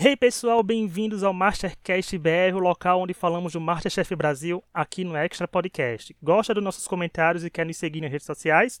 Hey pessoal, bem-vindos ao Mastercast BR, o local onde falamos do Masterchef Brasil aqui no Extra Podcast. Gosta dos nossos comentários e quer nos seguir nas redes sociais?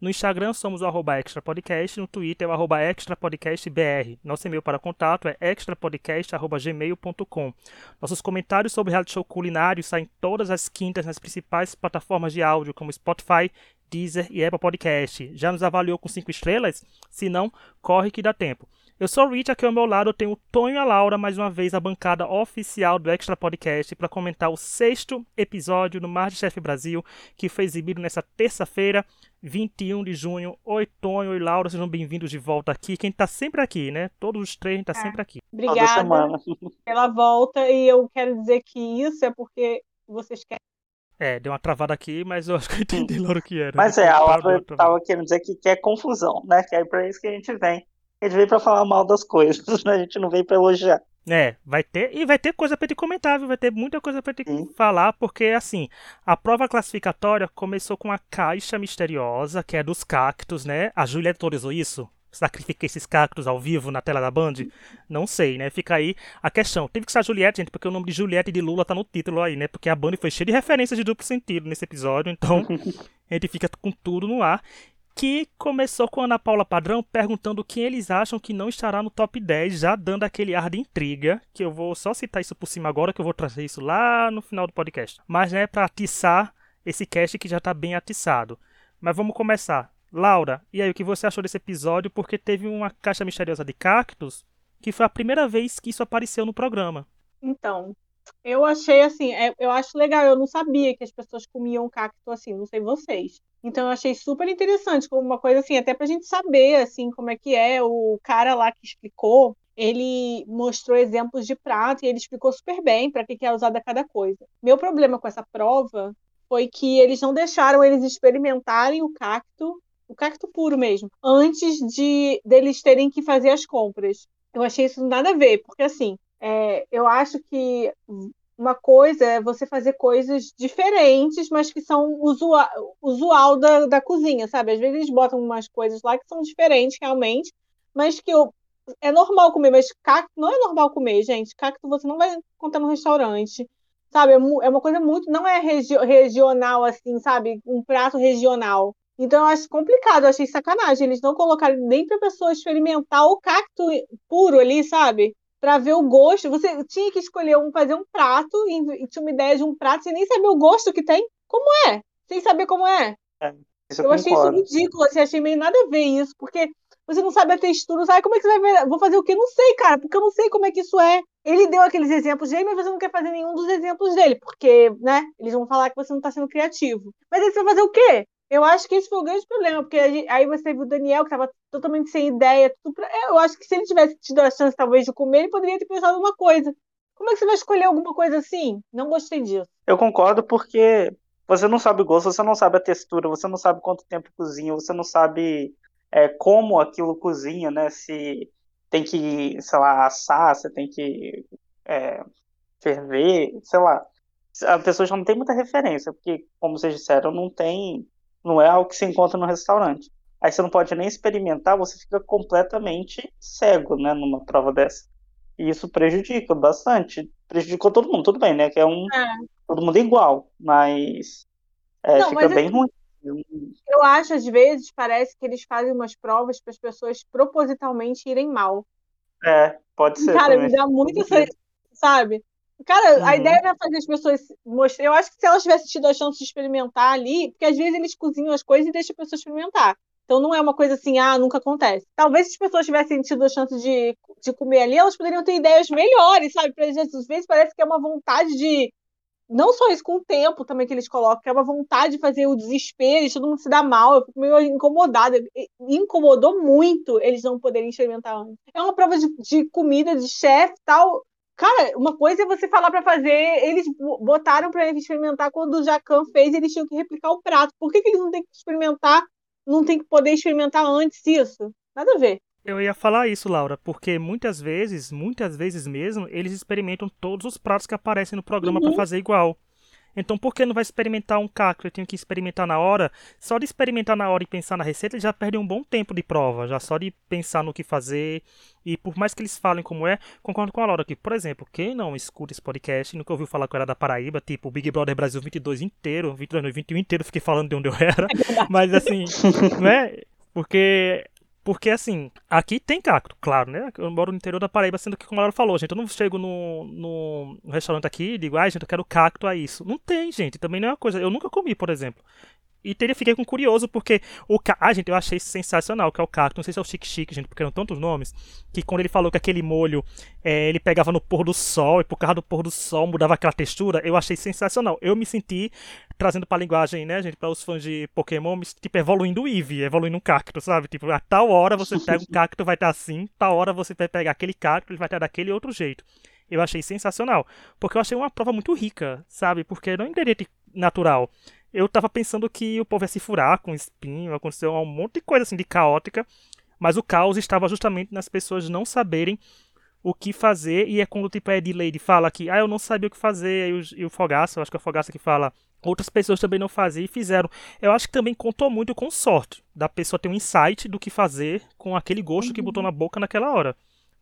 No Instagram somos o arroba Extra Podcast, no Twitter é o arroba Extra Podcast BR. Nosso e-mail para contato é extrapodcast.gmail.com. Nossos comentários sobre reality show culinário saem todas as quintas nas principais plataformas de áudio como Spotify, Deezer e Apple Podcast. Já nos avaliou com 5 estrelas? Se não, corre que dá tempo. Eu sou o Rich, aqui ao meu lado eu tenho o Tonho e a Laura, mais uma vez a bancada oficial do Extra Podcast, para comentar o sexto episódio do Masterchef Brasil, que foi exibido nessa terça-feira, 21 de junho. Oi, Tonho e Laura, sejam bem-vindos de volta aqui. Quem tá sempre aqui, né? Todos os três, a gente tá é. sempre aqui. Obrigada pela volta, e eu quero dizer que isso é porque vocês querem é, deu uma travada aqui, mas eu acho que eu entendi logo o que era. Mas é, a Laura tava querendo dizer que quer confusão, né? Que é pra isso que a gente vem. A gente veio pra falar mal das coisas, né? A gente não veio pra elogiar. É, vai ter, e vai ter coisa pra te comentar, viu? Vai ter muita coisa pra te Sim. falar, porque assim, a prova classificatória começou com a caixa misteriosa, que é dos cactos, né? A Julia autorizou isso? Sacrifiquei esses cactos ao vivo na tela da Band? Não sei, né? Fica aí a questão. Teve que ser a Juliette, gente, porque o nome de Juliette e de Lula tá no título aí, né? Porque a Band foi cheia de referências de duplo sentido nesse episódio, então a gente fica com tudo no ar que começou com a Ana Paula Padrão perguntando quem eles acham que não estará no top 10, já dando aquele ar de intriga, que eu vou só citar isso por cima agora, que eu vou trazer isso lá no final do podcast. Mas, né, para atiçar esse cast que já tá bem atiçado. Mas vamos começar. Laura, e aí, o que você achou desse episódio? Porque teve uma caixa misteriosa de cactos, que foi a primeira vez que isso apareceu no programa. Então, eu achei assim, é, eu acho legal, eu não sabia que as pessoas comiam cacto assim, não sei vocês. Então eu achei super interessante, como uma coisa assim, até pra gente saber assim como é que é. O cara lá que explicou, ele mostrou exemplos de prato e ele explicou super bem para que, que é usada cada coisa. Meu problema com essa prova foi que eles não deixaram eles experimentarem o cacto, o cacto puro mesmo, antes de deles terem que fazer as compras. Eu achei isso nada a ver, porque assim, é, eu acho que uma coisa é você fazer coisas diferentes, mas que são usual, usual da, da cozinha, sabe? Às vezes eles botam umas coisas lá que são diferentes realmente, mas que eu, é normal comer, mas cacto não é normal comer, gente. Cacto você não vai encontrar no restaurante, sabe? É, é uma coisa muito, não é regi regional assim, sabe? Um prato regional. Então eu acho complicado, eu achei sacanagem. Eles não colocaram nem para pessoa experimentar o cacto puro ali, sabe? Para ver o gosto. Você tinha que escolher um, fazer um prato e tinha uma ideia de um prato sem nem saber o gosto que tem. Como é? Sem saber como é. é eu, eu achei isso ridículo, assim, achei meio nada a ver isso, porque você não sabe a textura, sabe como é que você vai ver? Vou fazer o quê? Não sei, cara, porque eu não sei como é que isso é. Ele deu aqueles exemplos dele, mas você não quer fazer nenhum dos exemplos dele, porque, né, eles vão falar que você não está sendo criativo. Mas aí você vai fazer o quê? Eu acho que esse foi o grande problema, porque aí você viu o Daniel, que estava totalmente sem ideia. Pra... Eu acho que se ele tivesse tido a chance, talvez, de comer, ele poderia ter pensado uma coisa. Como é que você vai escolher alguma coisa assim? Não gostei disso. Eu concordo, porque você não sabe o gosto, você não sabe a textura, você não sabe quanto tempo cozinha, você não sabe é, como aquilo cozinha, né? Se tem que, sei lá, assar, você tem que é, ferver, sei lá. A pessoa já não tem muita referência, porque, como vocês disseram, não tem não é algo que se encontra no restaurante. Aí você não pode nem experimentar, você fica completamente cego, né, numa prova dessa. E isso prejudica bastante. Prejudicou todo mundo, tudo bem, né? Que é um. É. Todo mundo igual, mas. É, não, fica mas bem ruim. Eu acho, às vezes, parece que eles fazem umas provas para as pessoas propositalmente irem mal. É, pode ser. Cara, também. me dá muito essa. Sabe? Cara, uhum. a ideia era fazer as pessoas mostrar. Eu acho que se elas tivessem tido a chance de experimentar ali, porque às vezes eles cozinham as coisas e deixam a pessoa experimentar. Então não é uma coisa assim, ah, nunca acontece. Talvez se as pessoas tivessem tido a chance de, de comer ali, elas poderiam ter ideias melhores, sabe? Pra gente, às vezes parece que é uma vontade de. Não só isso, com o tempo também que eles colocam, que é uma vontade de fazer o desespero, e todo mundo se dá mal. Eu fico meio incomodada. Incomodou muito eles não poderem experimentar antes. É uma prova de, de comida, de chefe tal Cara, uma coisa é você falar para fazer, eles botaram para experimentar quando o Jacan fez, eles tinham que replicar o prato. Por que, que eles não têm que experimentar, não tem que poder experimentar antes isso? Nada a ver. Eu ia falar isso, Laura, porque muitas vezes, muitas vezes mesmo, eles experimentam todos os pratos que aparecem no programa uhum. para fazer igual. Então por que não vai experimentar um cacto? Eu tenho que experimentar na hora. Só de experimentar na hora e pensar na receita, já perde um bom tempo de prova. Já só de pensar no que fazer. E por mais que eles falem como é, concordo com a Laura aqui. Por exemplo, quem não escuta esse podcast, nunca ouviu falar que eu era da Paraíba, tipo o Big Brother Brasil 22 inteiro, 22 não, 21 inteiro, fiquei falando de onde eu era. É Mas assim, não é? Porque porque, assim, aqui tem cacto, claro, né? Eu moro no interior da Paraíba, sendo que, como a Laura falou, gente, eu não chego no, no, restaurante aqui e digo, ai, gente, eu quero cacto a isso. Não tem, gente, também não é uma coisa. Eu nunca comi, por exemplo. E teria, fiquei com curioso, porque o Ah, gente, eu achei sensacional, que é o cacto. Não sei se é o Chique Chique, gente, porque eram tantos nomes. Que quando ele falou que aquele molho é, ele pegava no pôr do sol, e por causa do pôr do sol mudava aquela textura, eu achei sensacional. Eu me senti, trazendo pra linguagem, né, gente, para os fãs de Pokémon, me, tipo, evoluindo o Eevee, evoluindo um cacto, sabe? Tipo, a tal hora você pega um cacto, vai estar assim, tal hora você vai pegar aquele cacto, ele vai estar daquele outro jeito. Eu achei sensacional. Porque eu achei uma prova muito rica, sabe? Porque não é um ingrediente natural eu tava pensando que o povo ia se furar com espinho, aconteceu um monte de coisa assim de caótica, mas o caos estava justamente nas pessoas não saberem o que fazer, e é quando tipo a Lady fala que, ah, eu não sabia o que fazer, e o, e o Fogaça, eu acho que é o Fogaça que fala, outras pessoas também não faziam e fizeram. Eu acho que também contou muito com sorte, da pessoa ter um insight do que fazer com aquele gosto uhum. que botou na boca naquela hora.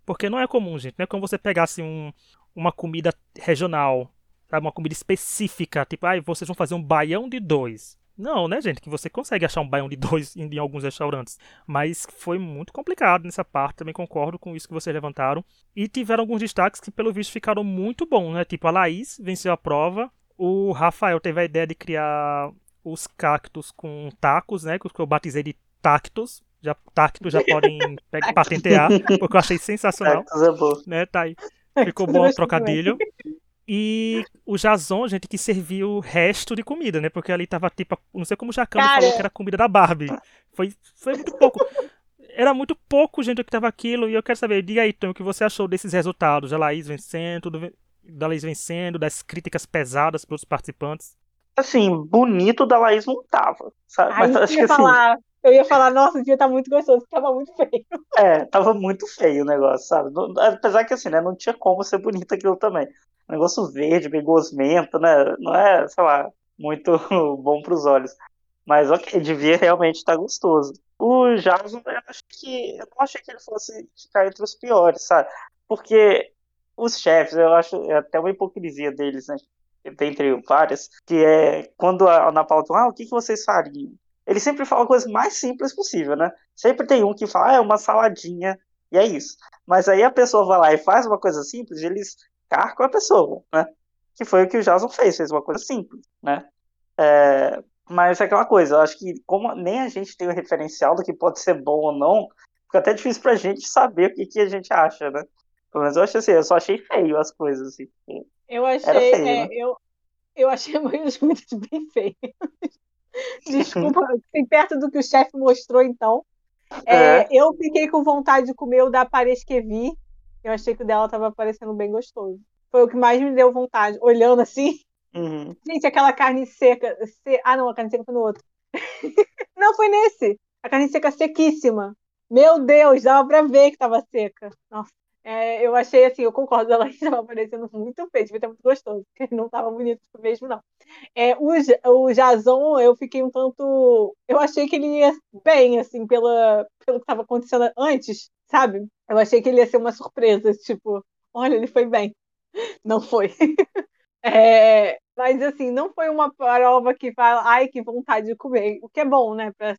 Porque não é comum, gente, não é como você pegasse um, uma comida regional sabe, uma comida específica, tipo, ah, vocês vão fazer um baião de dois. Não, né, gente? Que você consegue achar um baião de dois em, em, alguns restaurantes. Mas foi muito complicado nessa parte, também concordo com isso que vocês levantaram. E tiveram alguns destaques que, pelo visto, ficaram muito bons, né? Tipo, a Laís venceu a prova. O Rafael teve a ideia de criar os cactos com tacos, né? Que eu batizei de tactos. Já, tactos já podem patentear, porque eu achei sensacional. Tactos é bom. Né, tá aí. Ficou bom o trocadilho. E o Jason, gente, que serviu o resto de comida, né? Porque ali tava tipo, não sei como o Cara... falou que era comida da Barbie. Foi, foi muito pouco. Era muito pouco, gente, o que tava aquilo. E eu quero saber, diga aí, Tom, o que você achou desses resultados? Da Laís vencendo, do, da Laís vencendo, das críticas pesadas pelos participantes. Assim, bonito da Laís não tava, sabe? Ai, Mas acho que assim. Falar. Eu ia falar, nossa, o dia tá muito gostoso, tava muito feio. É, tava muito feio o negócio, sabe? Apesar que assim, né, não tinha como ser bonito aquilo também negócio verde, meio gosmento, né? Não é, sei lá, muito bom para os olhos. Mas ok, devia realmente estar gostoso. O Jason, eu acho que. Eu não achei que ele fosse ficar entre os piores, sabe? Porque os chefes, eu acho é até uma hipocrisia deles, né? Dentre várias, que é quando a Ana Paula fala, ah, o que, que vocês fariam? Ele sempre fala a coisa mais simples possível, né? Sempre tem um que fala, ah, é uma saladinha, e é isso. Mas aí a pessoa vai lá e faz uma coisa simples, eles ficar com a pessoa, né? Que foi o que o Jason fez, fez uma coisa simples, né? É, mas é aquela coisa, eu acho que como nem a gente tem o referencial do que pode ser bom ou não, fica até difícil pra gente saber o que, que a gente acha, né? Pelo menos eu achei assim, eu só achei feio as coisas, assim. Eu achei, feio, é, né? eu, eu achei muito, muito bem feio. Desculpa, assim, perto do que o chefe mostrou, então. É, é. Eu fiquei com vontade de comer o da Paris que vi, eu achei que o dela tava parecendo bem gostoso. Foi o que mais me deu vontade, olhando assim. Uhum. Gente, aquela carne seca. Se... Ah, não, a carne seca foi no outro. não, foi nesse. A carne seca sequíssima. Meu Deus, dava pra ver que tava seca. Nossa. É, eu achei assim, eu concordo, ela estava parecendo muito feio, devia ter muito gostoso, porque não estava bonito mesmo, não. É, o, o Jason, eu fiquei um tanto. Eu achei que ele ia bem, assim, pela, pelo que estava acontecendo antes, sabe? Eu achei que ele ia ser uma surpresa, tipo, olha, ele foi bem. Não foi. É, mas assim, não foi uma prova que fala, ai, que vontade de comer. O que é bom, né, pra,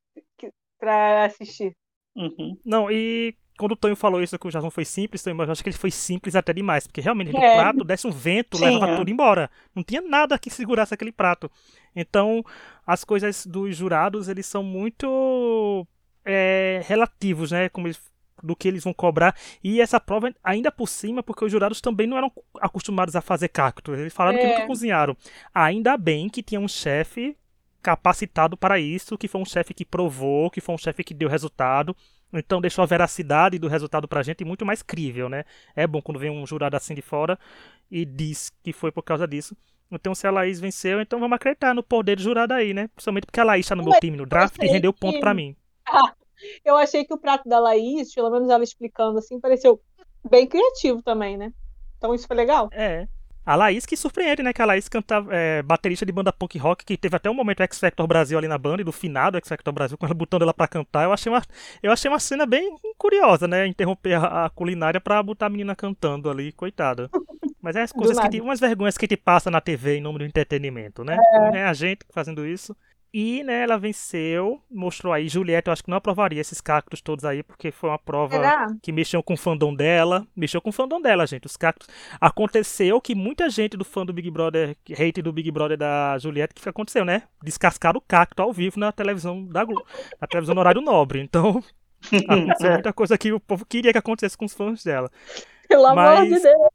pra assistir. Uhum. Não, e quando o Tonho falou isso que o Jason foi simples, eu acho que ele foi simples até demais, porque realmente é. o prato desce um vento, leva é. tudo embora. Não tinha nada que segurasse aquele prato. Então, as coisas dos jurados, eles são muito é, relativos, né? Como eles do que eles vão cobrar. E essa prova, ainda por cima, porque os jurados também não eram acostumados a fazer cacto. Eles falaram é. que nunca cozinharam. Ainda bem que tinha um chefe capacitado para isso, que foi um chefe que provou, que foi um chefe que deu resultado. Então deixou a veracidade do resultado pra gente muito mais crível, né? É bom quando vem um jurado assim de fora e diz que foi por causa disso. Então, se a Laís venceu, então vamos acreditar no poder do jurado aí, né? Principalmente porque a Laís tá no meu time no draft e rendeu ponto para mim. Ah, eu achei que o prato da Laís, pelo menos ela explicando assim, pareceu bem criativo também, né? Então isso foi legal. É. A Laís que surpreende, né? Que a Laís canta é, baterista de banda punk rock, que teve até um momento X Factor Brasil ali na banda, e do finado X Factor Brasil, com ela botando ela pra cantar. Eu achei uma, eu achei uma cena bem curiosa, né? Interromper a, a culinária pra botar a menina cantando ali, coitada. Mas é as coisas que te, umas vergonhas que te passa na TV em nome do entretenimento, né? É. É a gente fazendo isso. E, né, ela venceu, mostrou aí. Juliette, eu acho que não aprovaria esses cactos todos aí, porque foi uma prova Será? que mexeu com o fandom dela. Mexeu com o fandom dela, gente. Os cactos. Aconteceu que muita gente do fã do Big Brother, hate do Big Brother da Juliette, que aconteceu, né? Descascaram o cacto ao vivo na televisão da Globo. Na televisão no horário nobre. Então, aconteceu muita coisa que o povo queria que acontecesse com os fãs dela. Pelo Mas... amor de Deus.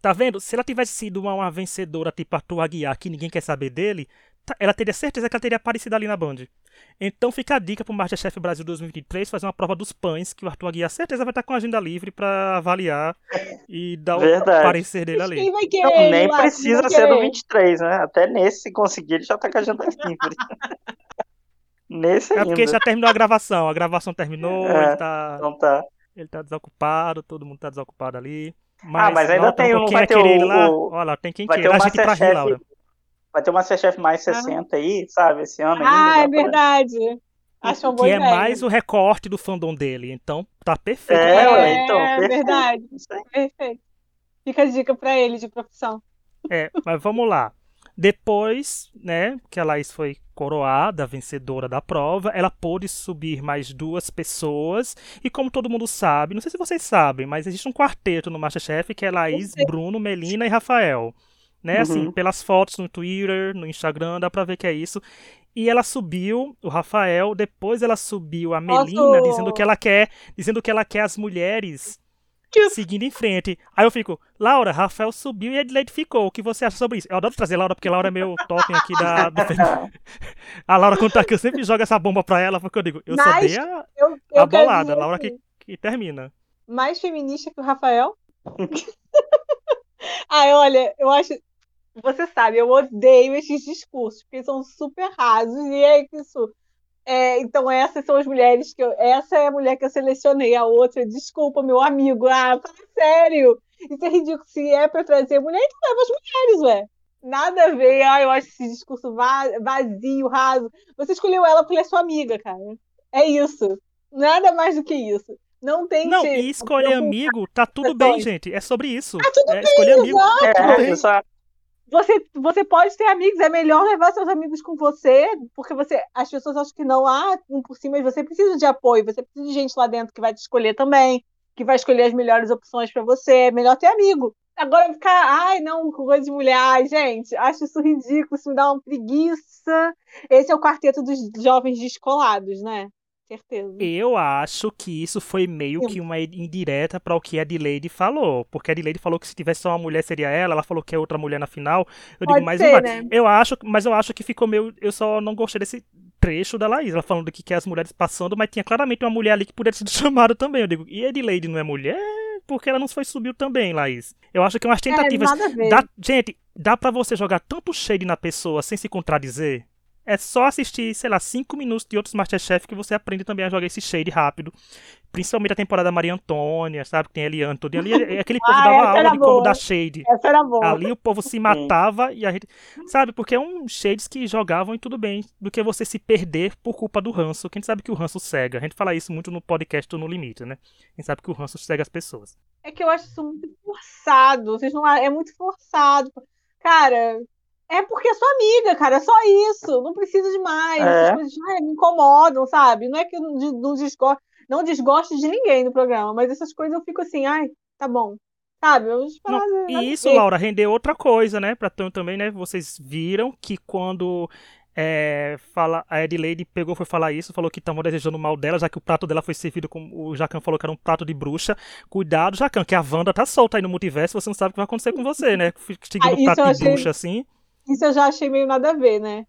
Tá vendo? Se ela tivesse sido uma, uma vencedora tipo Arthur Aguiar, que ninguém quer saber dele, ela teria certeza que ela teria aparecido ali na Band. Então fica a dica pro Masterchef Brasil 2023 fazer uma prova dos pães, que o Arthur Aguiar certeza vai estar com a agenda livre para avaliar e dar Verdade. o parecer dele ali. Quem vai querer, Não, nem precisa ser do 23, né? Até nesse, se conseguir, ele já tá com a agenda livre. nesse ainda. É porque já terminou a gravação, a gravação terminou, é, ele tá... Não tá. Ele tá desocupado, todo mundo tá desocupado ali. Mas, ah, mas ainda tem um, vai ter o, lá. Olha, tem quem queira. A gente pra rir, Laura. Vai ter uma CHF mais 60 ah. aí, sabe, esse ano Ah, ainda, é verdade. Acho um que é mais o recorte do fandom dele. Então, tá perfeito. É, é então, perfeito. verdade. Perfeito. Fica a dica para ele de profissão. É, mas vamos lá. Depois, né, que a Laís foi coroada, vencedora da prova, ela pôde subir mais duas pessoas. E como todo mundo sabe, não sei se vocês sabem, mas existe um quarteto no Masterchef que é Laís, Bruno, Melina e Rafael né? Assim, uhum. Assim, pelas fotos no Twitter, no Instagram, dá pra ver que é isso. E ela subiu, o Rafael, depois ela subiu a Melina, Nossa. dizendo que ela quer, dizendo que ela quer as mulheres que... seguindo em frente. Aí eu fico, Laura, Rafael subiu e Adelaide ficou. O que você acha sobre isso? Eu adoro trazer Laura, porque Laura é meu totem aqui da. Do... a Laura, tá aqui, eu sempre jogo essa bomba pra ela, porque eu digo, eu Mas sou bem a, eu, eu a bolada. Laura que, que termina. Mais feminista que o Rafael? Ai, olha, eu acho. Você sabe, eu odeio esses discursos, porque são super rasos, e é isso. É, então, essas são as mulheres que eu. Essa é a mulher que eu selecionei, a outra, desculpa, meu amigo. Ah, fala sério. Isso é ridículo. Se é para trazer mulher, então leva as mulheres, ué. Nada a ver. Ah, eu acho esse discurso vazio, raso. Você escolheu ela porque ela é sua amiga, cara. É isso. Nada mais do que isso. Não tem Não, e escolher amigo, tá tudo bem, gente. É sobre isso. Tá tudo é, bem, escolher amigo, tá tudo é, bem. Você, você pode ter amigos, é melhor levar seus amigos com você, porque você as pessoas acham que não há um por cima, mas você precisa de apoio, você precisa de gente lá dentro que vai te escolher também, que vai escolher as melhores opções para você. É melhor ter amigo. Agora ficar, ai, não, coisa de mulher, ai, gente, acho isso ridículo, isso me dá uma preguiça. Esse é o quarteto dos jovens descolados, né? Certeza. Eu acho que isso foi meio Sim. que uma indireta para o que a Adelaide falou. Porque a Adelaide falou que se tivesse só uma mulher seria ela, ela falou que é outra mulher na final. Eu Pode digo, mas ser, né? eu acho, mas eu acho que ficou meio. Eu só não gostei desse trecho da Laís, ela falando que quer as mulheres passando, mas tinha claramente uma mulher ali que poderia ser chamada também. Eu digo, e a Adelaide não é mulher? Porque ela não foi subiu também, Laís. Eu acho que umas é, tentativas. É, dá, gente, dá para você jogar tanto shade na pessoa sem se contradizer? É só assistir, sei lá, 5 minutos de outros Masterchef que você aprende também a jogar esse shade rápido. Principalmente a temporada Maria Antônia, sabe? Que tem Eliane todo ali. É aquele povo ah, dava aula de boa. como dar shade. Essa era boa. Ali o povo se matava e a gente. Sabe? Porque é um shades que jogavam e tudo bem. Do que você se perder por culpa do ranço. Quem sabe que o ranço cega. A gente fala isso muito no podcast No Limite, né? Quem sabe que o ranço cega as pessoas. É que eu acho isso muito forçado. Vocês não... É muito forçado. Cara, é porque é sua amiga, cara, é só isso. Não precisa de mais. É. As coisas me incomodam, sabe? Não é que eu não desgosto, não desgosto de ninguém no programa, mas essas coisas eu fico assim, ai, tá bom. Sabe? Eu não, e isso, Laura, rendeu outra coisa, né? Pra também, né? Vocês viram que quando é, fala, a Adelaide pegou, foi falar isso, falou que estavam desejando mal dela, já que o prato dela foi servido como o Jacan falou que era um prato de bruxa. Cuidado, Jacan, que a Wanda tá solta aí no multiverso, você não sabe o que vai acontecer com você, né? Seguindo ah, prato de achei... bruxa assim. Isso eu já achei meio nada a ver, né?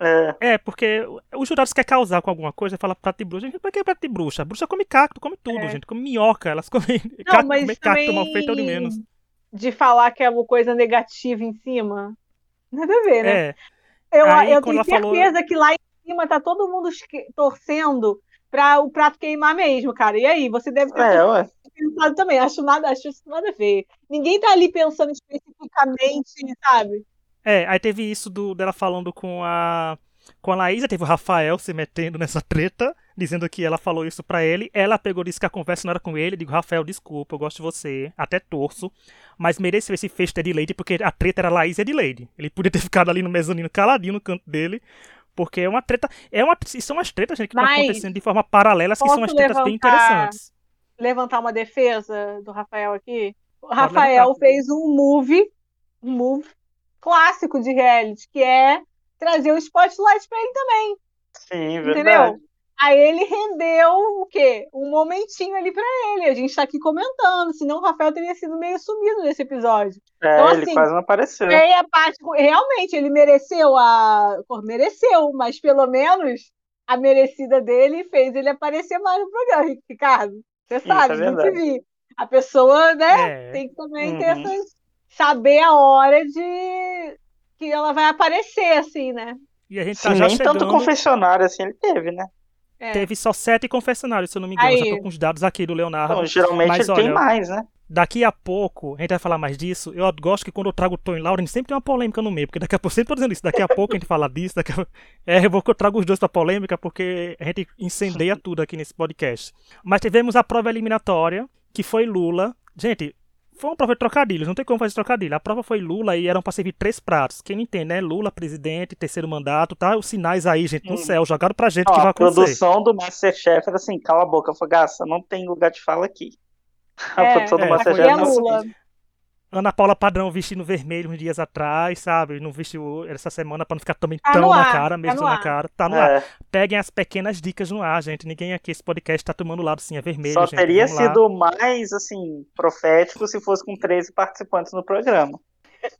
É. é, porque os jurados querem causar com alguma coisa, fala prato de bruxa. Pra que prato de bruxa? A bruxa come cacto, come tudo, é. gente. Come minhoca, elas comem Não, cacto, mas come cacto mal feito é de menos. De falar que é uma coisa negativa em cima. Nada a ver, né? É. Eu, Aí, eu tenho certeza falou... que lá em cima tá todo mundo torcendo pra o prato queimar mesmo, cara. E aí, você deve ter. É, pensado também. Acho nada, acho isso nada a ver. Ninguém tá ali pensando especificamente, sabe? É, aí teve isso do, dela falando com a com a Laísa, teve o Rafael se metendo nessa treta, dizendo que ela falou isso pra ele. Ela pegou disse que a conversa não era com ele. Digo, Rafael, desculpa, eu gosto de você, até torço, mas mereceu esse fecho de Lady porque a treta era Laís e Edileide. Ele podia ter ficado ali no mezanino caladinho no canto dele, porque é uma treta. É uma, são umas tretas, gente, que estão acontecendo de forma paralela, que são umas tretas bem interessantes. Levantar uma defesa do Rafael aqui. O Rafael fez um move, um move clássico de reality, que é trazer o spotlight para ele também. Sim, verdade. Entendeu? Aí ele rendeu o quê? Um momentinho ali para ele. A gente está aqui comentando, senão o Rafael teria sido meio sumido nesse episódio. É, então, ele assim, quase não apareceu. É a parte, realmente, ele mereceu a. Mereceu, mas pelo menos a merecida dele fez ele aparecer mais no programa, Ricardo. Você sabe, é muito vi. A pessoa, né, é. tem que também uhum. ter essas. Saber a hora de que ela vai aparecer, assim, né? E a gente tá Sim, já nem chegando... tanto confessionário assim ele teve, né? É. Teve só sete confessionários, se eu não me engano. Aí. Já tô com os dados aqui do Leonardo. Então, geralmente mas, olha, tem mais, né? Daqui a pouco, a gente vai falar mais disso. Eu gosto que quando eu trago o Tony Lauren, sempre tem uma polêmica no meio, porque daqui a pouco, sempre tô dizendo isso, daqui a pouco a gente fala disso, daqui a... É, eu vou que eu trago os dois pra polêmica, porque a gente incendeia tudo aqui nesse podcast. Mas tivemos a prova eliminatória, que foi Lula. Gente, foi uma prova de trocadilhos, não tem como fazer trocadilho. A prova foi Lula e eram para servir três pratos. Quem não entende, né? Lula, presidente, terceiro mandato, tá? Os sinais aí, gente, no hum. céu, jogaram pra gente o que vai acontecer. A produção do Masterchef era assim, cala a boca, Fogaça, não tem lugar de fala aqui. A é, produção do é, Masterchef é Lula. Ana Paula Padrão vestindo vermelho uns dias atrás, sabe? Não vestiu essa semana pra não ficar também tá tão na cara, mesmo tá na cara. Tá no é. ar. Peguem as pequenas dicas no ar, gente. Ninguém aqui, esse podcast tá tomando lado sim, é vermelho. Só gente. teria Vamos sido lá. mais, assim, profético se fosse com 13 participantes no programa.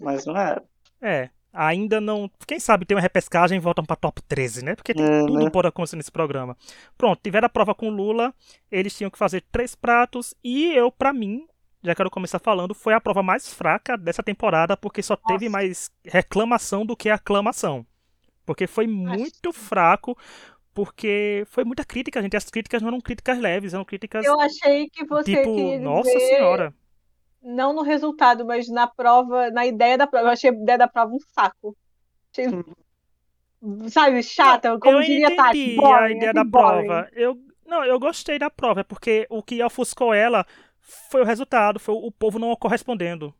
Mas não era. É. Ainda não. Quem sabe tem uma repescagem e voltam pra top 13, né? Porque tem uhum. tudo pode acontecer nesse programa. Pronto, tiveram a prova com Lula. Eles tinham que fazer três pratos. E eu, para mim, já quero começar falando, foi a prova mais fraca dessa temporada, porque só Nossa. teve mais reclamação do que aclamação. Porque foi muito fraco, porque foi muita crítica, gente. As críticas não eram críticas leves, eram críticas. Eu achei que você tipo, Nossa Senhora. Não no resultado, mas na prova, na ideia da prova. Eu achei a ideia da prova um saco. Achei, sabe, chata, como eu diria Tati. Boring, a ideia da boring. prova. Eu, não, eu gostei da prova, é porque o que ofuscou ela foi o resultado, foi o povo não correspondendo.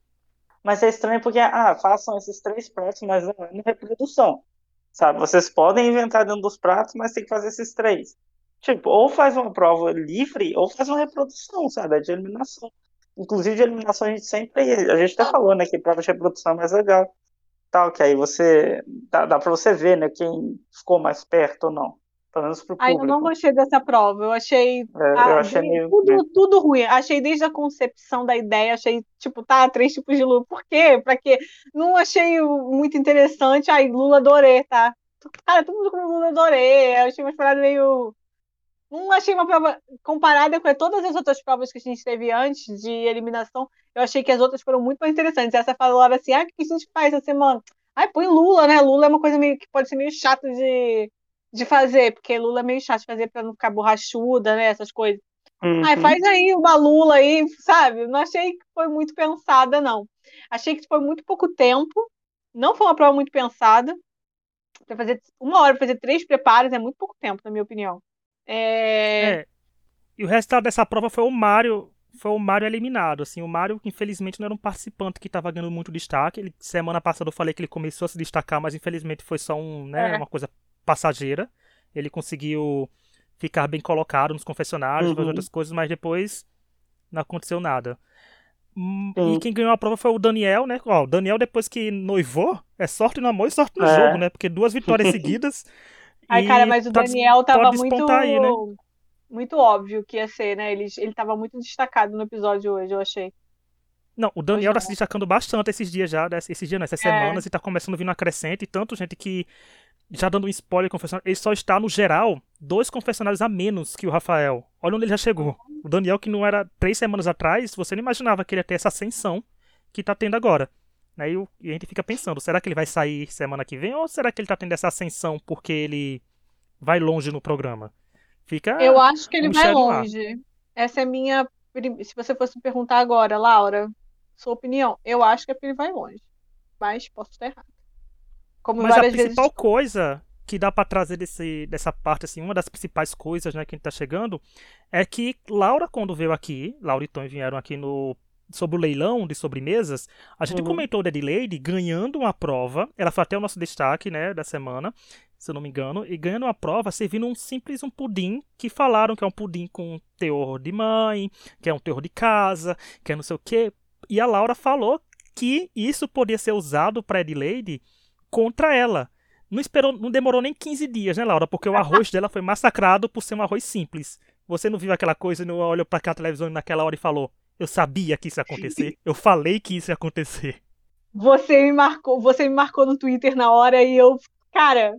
Mas é estranho porque, ah, façam esses três pratos, mas não é reprodução. Sabe? Vocês podem inventar dentro dos pratos, mas tem que fazer esses três. Tipo, ou faz uma prova livre, ou faz uma reprodução, sabe? É de eliminação. Inclusive, de eliminação a gente sempre. A gente até falou, né? Que prova de reprodução é mais legal. Tal, que aí você. Dá, dá pra você ver, né? Quem ficou mais perto ou não. Pelo menos pro público. Ai, eu não gostei dessa prova. Eu achei. É, ah, eu achei meio... tudo, tudo ruim. Achei desde a concepção da ideia, achei, tipo, tá, três tipos de Lula. Por quê? Pra quê? Não achei muito interessante. Ai, Lula adorei, tá? Cara, todo mundo com Lula adorei. Eu achei uma parada meio. Não achei uma prova comparada com todas as outras provas que a gente teve antes de eliminação. Eu achei que as outras foram muito mais interessantes. Essa falou assim: ah, o que a gente faz essa semana? Ai, põe Lula, né? Lula é uma coisa meio que pode ser meio chato de de fazer, porque Lula é meio chato de fazer para não ficar borrachuda, né? Essas coisas. Uhum. Ai, faz aí uma Lula aí, sabe? Não achei que foi muito pensada, não. Achei que foi muito pouco tempo. Não foi uma prova muito pensada. Para fazer uma hora para fazer três preparos é muito pouco tempo, na minha opinião. É... é. E o resultado dessa prova foi o Mário. Foi o Mário eliminado. Assim, o Mário, infelizmente, não era um participante que estava ganhando muito destaque. Ele, semana passada eu falei que ele começou a se destacar, mas infelizmente foi só um, né, é. uma coisa passageira. Ele conseguiu ficar bem colocado nos confessionários, uhum. outras coisas, mas depois não aconteceu nada. Hum, e quem ganhou a prova foi o Daniel, né? Ó, o Daniel, depois que noivou, é sorte no amor e sorte no é. jogo, né? Porque duas vitórias seguidas. Ai, cara, mas o tá Daniel tava muito. Aí, né? Muito óbvio que ia ser, né? Ele, ele tava muito destacado no episódio hoje, eu achei. Não, o Daniel hoje tá se destacando bastante esses dias já, esses dias, nessas né? semanas, e tá começando a vir no acrescente, e tanto gente que já dando um spoiler confessionário, ele só está, no geral, dois confessionários a menos que o Rafael. Olha onde ele já chegou. O Daniel, que não era três semanas atrás, você não imaginava que ele ia ter essa ascensão que está tendo agora. Né? E, a gente fica pensando, será que ele vai sair semana que vem? Ou será que ele está tendo essa ascensão porque ele vai longe no programa? Fica Eu acho que ele um vai longe. Essa é a minha se você fosse me perguntar agora, Laura, sua opinião, eu acho que a Pili vai longe. Mas posso estar errado. Como Mas a principal vezes... coisa que dá para trazer desse, dessa parte, assim, uma das principais coisas, né, que a gente tá chegando, é que Laura, quando veio aqui, Laura e Tom vieram aqui no sobre o leilão de sobremesas, a gente uhum. comentou da Adelaide ganhando uma prova, ela foi até o nosso destaque, né, da semana, se eu não me engano, e ganhando uma prova servindo um simples um pudim, que falaram que é um pudim com teor de mãe, que é um teor de casa, que é não sei o quê, e a Laura falou que isso podia ser usado para Adelaide contra ela. Não esperou, não demorou nem 15 dias, né, Laura? Porque o arroz dela foi massacrado por ser um arroz simples. Você não viu aquela coisa e não olhou para aquela televisão naquela hora e falou: "Eu sabia que isso ia acontecer. Eu falei que isso ia acontecer." Você me marcou, você me marcou no Twitter na hora e eu, cara,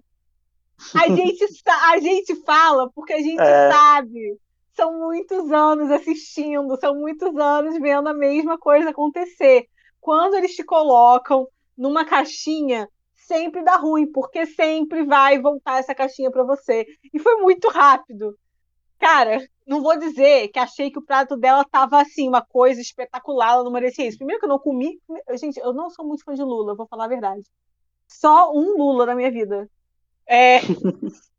a gente a gente fala porque a gente é... sabe são muitos anos assistindo, são muitos anos vendo a mesma coisa acontecer. Quando eles te colocam numa caixinha, sempre dá ruim, porque sempre vai voltar essa caixinha para você. E foi muito rápido. Cara, não vou dizer que achei que o prato dela tava assim, uma coisa espetacular, ela não merecia isso. Primeiro que eu não comi. Gente, eu não sou muito fã de Lula, vou falar a verdade. Só um Lula na minha vida. É.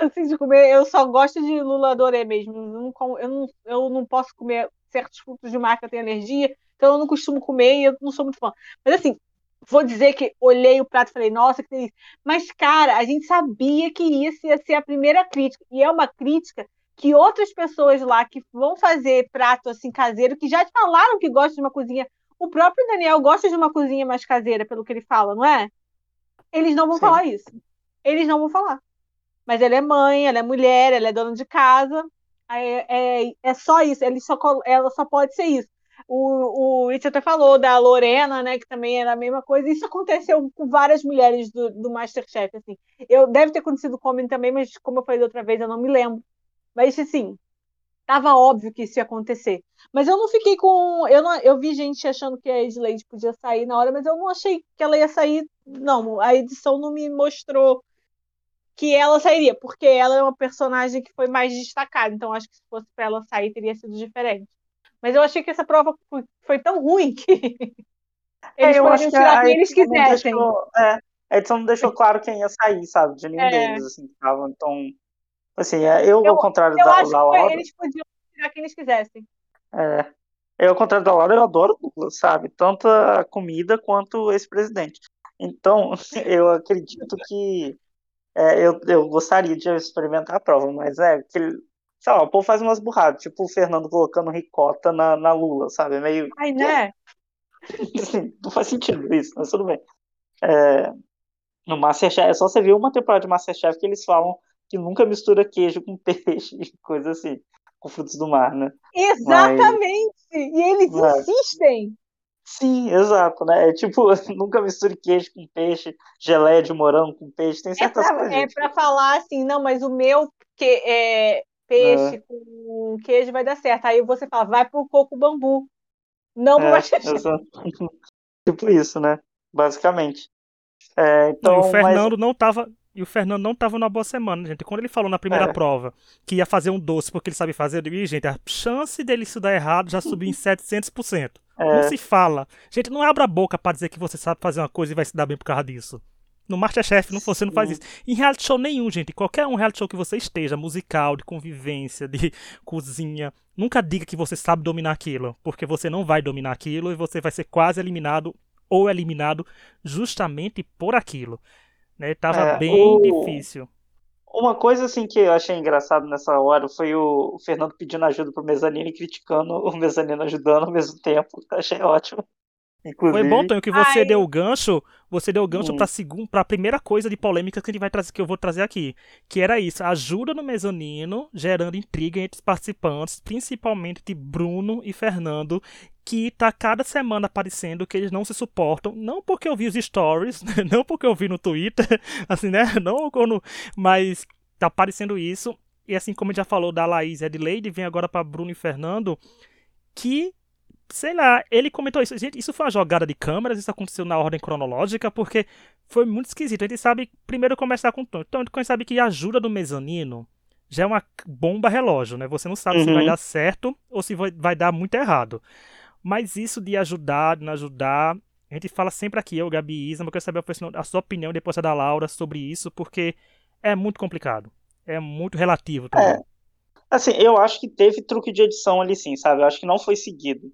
assim de comer, eu só gosto de lula doré mesmo. Eu não, eu, não, eu não posso comer certos frutos de mar que eu tenho alergia, então eu não costumo comer e eu não sou muito fã. Mas assim, vou dizer que olhei o prato e falei, nossa, que delícia. Mas, cara, a gente sabia que isso ia ser a primeira crítica. E é uma crítica que outras pessoas lá que vão fazer prato assim caseiro, que já te falaram que gostam de uma cozinha. O próprio Daniel gosta de uma cozinha mais caseira, pelo que ele fala, não é? Eles não vão Sim. falar isso. Eles não vão falar mas ela é mãe, ela é mulher, ela é dona de casa. É, é, é só isso, ele só, ela só pode ser isso. O, o até falou da Lorena, né, que também era a mesma coisa. Isso aconteceu com várias mulheres do, do Masterchef, assim. Eu deve ter acontecido com homem também, mas como eu falei da outra vez, eu não me lembro. Mas assim, tava óbvio que isso ia acontecer. Mas eu não fiquei com, eu não, eu vi gente achando que a Edleide podia sair na hora, mas eu não achei que ela ia sair. Não, a edição não me mostrou que ela sairia, porque ela é uma personagem que foi mais destacada, então acho que se fosse para ela sair teria sido diferente. Mas eu achei que essa prova foi, tão ruim que eles é, poderiam tirar quem eles quisessem. Deixou, é, a edição não deixou claro quem ia sair, sabe? De nenhum é. deles, assim, estavam. Então, assim, é, eu, eu, ao contrário eu da, acho Laura. eles podiam tirar quem eles quisessem. É. Eu, ao contrário da Laura, eu adoro Lula, sabe? Tanto a comida quanto esse presidente. Então, eu acredito que é, eu, eu gostaria de experimentar a prova, mas é aquele. Sei lá, o povo faz umas burradas, tipo o Fernando colocando ricota na, na Lula, sabe? Meio. Ai, né? Assim, não faz sentido isso, mas tudo bem. É, no Masterchef, é só você ver uma temporada de Masterchef que eles falam que nunca mistura queijo com peixe, coisa assim, com frutos do mar, né? Exatamente! Mas, e eles mas, insistem! Sim, exato, né? É tipo, nunca misture queijo com peixe, geleia de morango com peixe, tem certas é pra, coisas. É pra falar assim, não, mas o meu que é peixe é. com queijo vai dar certo. Aí você fala, vai pro coco bambu. Não pro é, Tipo isso, né? Basicamente. É, então, não, o Fernando mas... não tava. E o Fernando não tava numa boa semana, gente. Quando ele falou na primeira é. prova que ia fazer um doce porque ele sabe fazer, eu digo, gente, a chance dele isso dar errado já subiu em 700%. É. Não se fala. Gente, não abra a boca para dizer que você sabe fazer uma coisa e vai se dar bem por causa disso. No Masterchef não, você não faz isso. Em reality show nenhum, gente. Qualquer um reality show que você esteja, musical, de convivência, de cozinha, nunca diga que você sabe dominar aquilo. Porque você não vai dominar aquilo e você vai ser quase eliminado ou eliminado justamente por aquilo. Né? Tava é, bem o... difícil. Uma coisa assim que eu achei engraçado nessa hora foi o Fernando pedindo ajuda pro Mezanino e criticando o Mezanino ajudando ao mesmo tempo. Achei ótimo. Inclusive... Foi bom, Tonho, que você Ai. deu o gancho. Você deu o gancho hum. pra, segunda, pra primeira coisa de polêmica que a gente vai trazer, que eu vou trazer aqui. Que era isso, ajuda no mezanino, gerando intriga entre os participantes, principalmente de Bruno e Fernando, que tá cada semana aparecendo que eles não se suportam. Não porque eu vi os stories, não porque eu vi no Twitter, assim, né? Não quando. Mas tá aparecendo isso. E assim como a gente já falou da Laís e Adelaide, vem agora para Bruno e Fernando, que sei lá, ele comentou isso. Gente, isso foi uma jogada de câmeras, isso aconteceu na ordem cronológica, porque foi muito esquisito. A gente sabe, primeiro começar com o Tom. Então, a gente sabe que a ajuda do mezanino já é uma bomba relógio, né? Você não sabe uhum. se vai uhum. dar certo ou se vai, vai dar muito errado. Mas isso de ajudar, de não ajudar, a gente fala sempre aqui, eu, Gabi e Isa, mas eu quero saber a sua opinião depois da Laura sobre isso, porque é muito complicado. É muito relativo também. É. Assim, eu acho que teve truque de edição ali sim, sabe? Eu acho que não foi seguido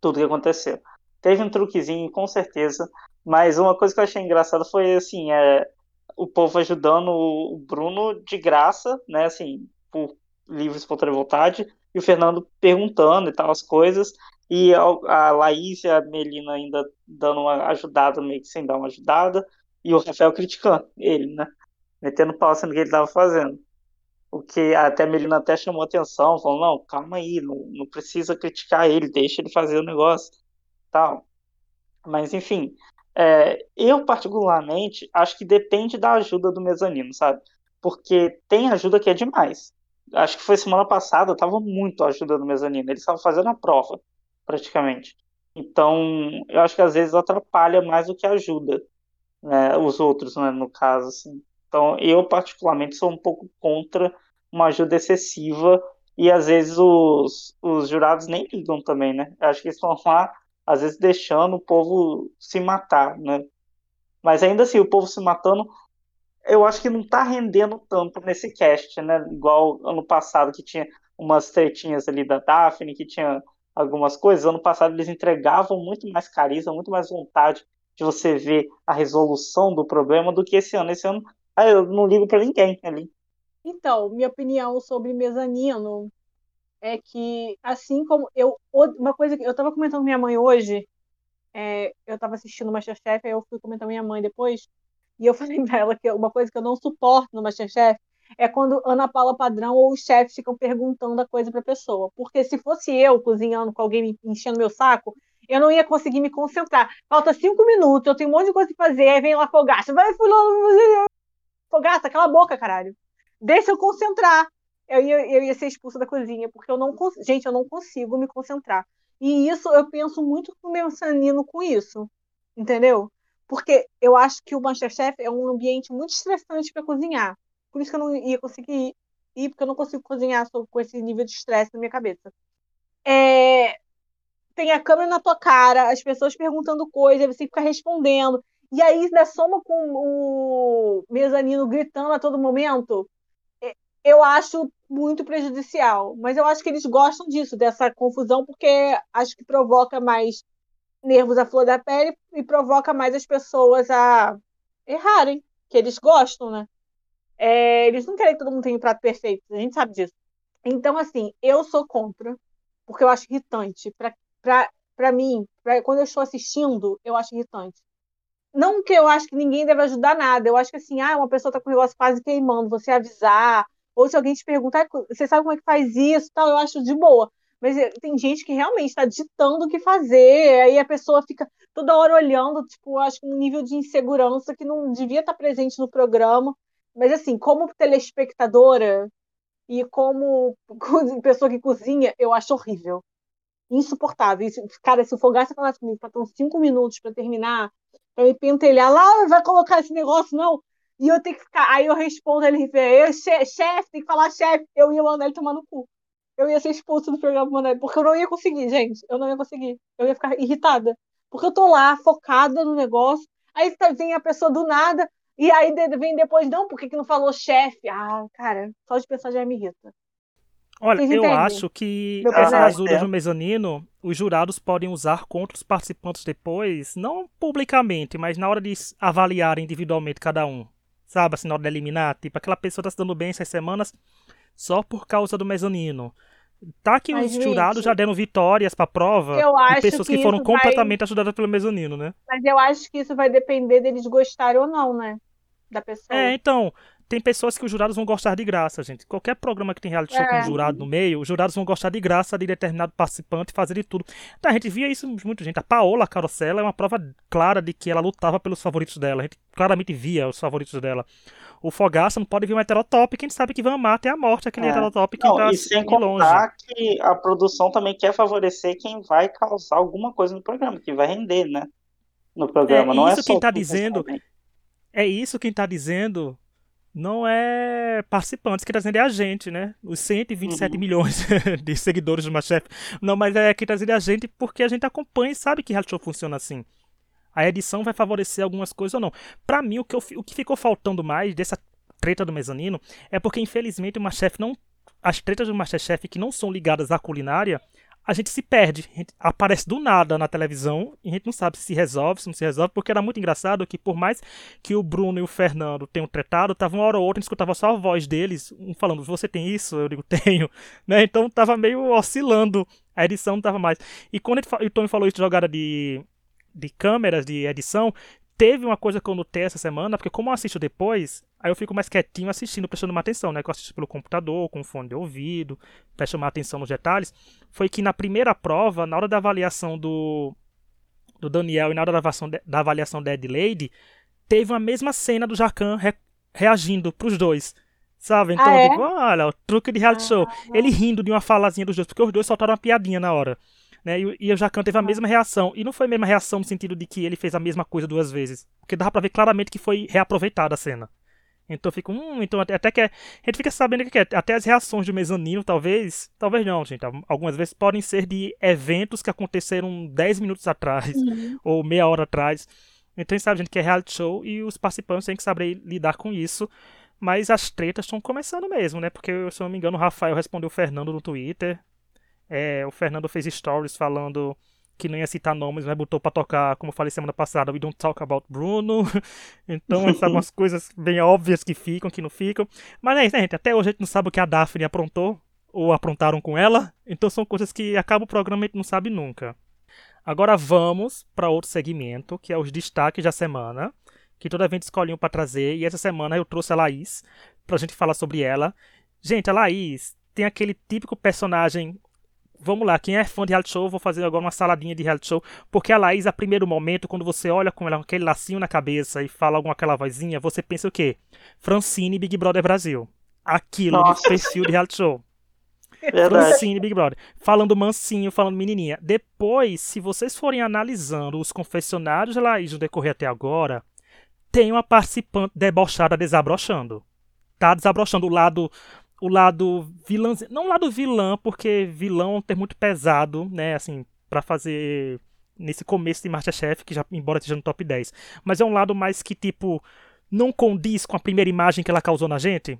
tudo que aconteceu. Teve um truquezinho, com certeza, mas uma coisa que eu achei engraçada foi, assim, é, o povo ajudando o Bruno de graça, né, assim, por livre espontânea vontade, e o Fernando perguntando e tal as coisas, e a Laís e a Melina ainda dando uma ajudada, meio que sem dar uma ajudada, e o Rafael criticando ele, né, metendo pau sendo que ele estava fazendo. O que até a Melina até chamou atenção, falou, não, calma aí, não, não precisa criticar ele, deixa ele fazer o negócio, tal. Mas, enfim, é, eu, particularmente, acho que depende da ajuda do mezanino, sabe? Porque tem ajuda que é demais. Acho que foi semana passada, tava muito a ajuda do mezanino. Eles estavam fazendo a prova, praticamente. Então, eu acho que às vezes atrapalha mais do que ajuda né, os outros, né, no caso, assim. Então, eu, particularmente, sou um pouco contra uma ajuda excessiva e às vezes os, os jurados nem ligam também, né? Acho que eles estão lá às vezes deixando o povo se matar, né? Mas ainda assim, o povo se matando, eu acho que não tá rendendo tanto nesse cast, né? Igual ano passado que tinha umas tretinhas ali da Daphne, que tinha algumas coisas. Ano passado eles entregavam muito mais carisma, muito mais vontade de você ver a resolução do problema do que esse ano. Esse ano, ah, eu não ligo para ninguém ali. Então, minha opinião sobre mezanino é que, assim como eu. Uma coisa que eu estava comentando com minha mãe hoje, é, eu estava assistindo o Masterchef, aí eu fui comentar com minha mãe depois, e eu falei pra ela que uma coisa que eu não suporto no Masterchef é quando Ana Paula Padrão ou os chefes ficam perguntando a coisa pra pessoa. Porque se fosse eu cozinhando com alguém enchendo meu saco, eu não ia conseguir me concentrar. Falta cinco minutos, eu tenho um monte de coisa pra fazer, aí vem lá Fogaça, vai fulano, Fogaça, cala a boca, caralho. Deixa eu concentrar eu ia, eu ia ser expulsa da cozinha, porque eu não gente, eu não consigo me concentrar. E isso eu penso muito com o meu sanino com isso, entendeu? Porque eu acho que o Masterchef é um ambiente muito estressante para cozinhar. Por isso que eu não ia conseguir ir, porque eu não consigo cozinhar com esse nível de estresse na minha cabeça. É... Tem a câmera na tua cara, as pessoas perguntando coisas, você fica respondendo. E aí ainda soma com o mezanino gritando a todo momento eu acho muito prejudicial. Mas eu acho que eles gostam disso, dessa confusão, porque acho que provoca mais nervos à flor da pele e provoca mais as pessoas a errarem, que eles gostam, né? É, eles não querem que todo mundo tenha um prato perfeito, a gente sabe disso. Então, assim, eu sou contra, porque eu acho irritante. Para mim, pra, quando eu estou assistindo, eu acho irritante. Não que eu acho que ninguém deve ajudar nada, eu acho que assim, ah, uma pessoa está com o negócio quase queimando, você avisar, ou se alguém te perguntar, você sabe como é que faz isso, tal, eu acho de boa. Mas eh, tem gente que realmente está ditando o que fazer, aí a pessoa fica toda hora olhando, tipo, acho que um nível de insegurança que não devia estar tá presente no programa. Mas assim, como telespectadora e como pessoa que cozinha, eu acho horrível. Insuportável. Cara, se o Fogaça falasse comigo, faltam cinco minutos para terminar, para me pentelhar lá, vai colocar esse negócio, não. E eu tenho que ficar. Aí eu respondo ele, eu, chefe, tem que falar chefe. Eu ia mandar ele tomar no cu. Eu ia ser expulso do programa mandar ele, porque eu não ia conseguir, gente. Eu não ia conseguir. Eu ia ficar irritada. Porque eu tô lá, focada no negócio. Aí vem a pessoa do nada, e aí vem depois, não, por que, que não falou chefe? Ah, cara, só de pensar já me irrita. Olha, eu acho que as ajudas do mezanino, os jurados podem usar contra os participantes depois, não publicamente, mas na hora de avaliar individualmente cada um sabe, assim, na hora de eliminar, tipo, aquela pessoa tá se dando bem essas semanas só por causa do mezanino. Tá que Mas, os jurados já deram vitórias pra prova de pessoas que, que foram completamente vai... ajudadas pelo mezanino, né? Mas eu acho que isso vai depender deles gostarem ou não, né? Da pessoa. É, então, tem pessoas que os jurados vão gostar de graça, gente. Qualquer programa que tem reality show é. com um jurado no meio, os jurados vão gostar de graça de determinado participante fazer de tudo. Então, a gente via isso muito, gente. A Paola Carosella é uma prova clara de que ela lutava pelos favoritos dela. A gente claramente via os favoritos dela. O Fogaça não pode vir um heterotop, que a gente sabe que vai amar até a morte aquele é. heterotop que não, tá e sem contar longe. que a produção também quer favorecer quem vai causar alguma coisa no programa, que vai render, né? No programa, é, não é isso quem tá dizendo. É isso quem tá dizendo não é participantes que trazendo é a gente, né? Os 127 uhum. milhões de seguidores do Masterchef. Não, mas é que trazendo a gente porque a gente acompanha e sabe que reality show funciona assim. A edição vai favorecer algumas coisas ou não. Para mim, o que, eu, o que ficou faltando mais dessa treta do mezanino é porque, infelizmente, o Masterchef não. As tretas do Masterchef que não são ligadas à culinária a gente se perde. Gente aparece do nada na televisão e a gente não sabe se se resolve, se não se resolve, porque era muito engraçado que por mais que o Bruno e o Fernando tenham tretado, tava uma hora ou outra, a gente escutava só a voz deles, um falando, você tem isso? Eu digo, tenho. Né? Então tava meio oscilando, a edição não tava mais. E quando o Tony falou isso de jogada de, de câmeras, de edição, teve uma coisa que eu notei essa semana, porque como eu assisto depois, aí eu fico mais quietinho assistindo, prestando uma atenção, né? Que eu assisto pelo computador, com fone de ouvido, presto uma atenção nos detalhes. Foi que na primeira prova, na hora da avaliação do, do Daniel e na hora da avaliação, de, da avaliação da Adelaide, teve a mesma cena do Jacan re, reagindo pros dois. Sabe? Então, ah, é? eu digo, olha, o truque de reality ah, show. Ele rindo de uma falazinha dos dois, porque os dois soltaram uma piadinha na hora. Né? E, e o Jacan teve a mesma reação. E não foi a mesma reação no sentido de que ele fez a mesma coisa duas vezes. Porque dava pra ver claramente que foi reaproveitada a cena. Então fica, hum, então até que é, a gente fica sabendo que é, até as reações do mezanino, talvez, talvez não, gente, algumas vezes podem ser de eventos que aconteceram 10 minutos atrás uhum. ou meia hora atrás. Então a gente sabe, gente, que é reality show e os participantes têm que saber lidar com isso. Mas as tretas estão começando mesmo, né? Porque, se eu não me engano, o Rafael respondeu o Fernando no Twitter. É, o Fernando fez stories falando que não ia citar nomes, mas botou pra tocar, como eu falei semana passada, We Don't Talk About Bruno. então, algumas coisas bem óbvias que ficam, que não ficam. Mas é isso, né, gente? Até hoje a gente não sabe o que a Daphne aprontou, ou aprontaram com ela. Então são coisas que acaba o programa e a gente não sabe nunca. Agora vamos para outro segmento, que é os destaques da semana, que toda vez escolhiam para trazer. E essa semana eu trouxe a Laís pra gente falar sobre ela. Gente, a Laís tem aquele típico personagem vamos lá, quem é fã de reality show, vou fazer agora uma saladinha de reality show, porque a Laís, a primeiro momento, quando você olha com ela com aquele lacinho na cabeça e fala alguma aquela vozinha, você pensa o quê? Francine Big Brother Brasil. Aquilo Nossa. no perfil de reality show. Verdade. Francine Big Brother. Falando mansinho, falando menininha. Depois, se vocês forem analisando os confessionários de Laís no decorrer até agora, tem uma participante debochada desabrochando. Tá desabrochando o lado o lado vilã, não o lado vilã, porque vilão é um termo muito pesado, né, assim, para fazer nesse começo de Masterchef, que já embora esteja no top 10, mas é um lado mais que tipo não condiz com a primeira imagem que ela causou na gente,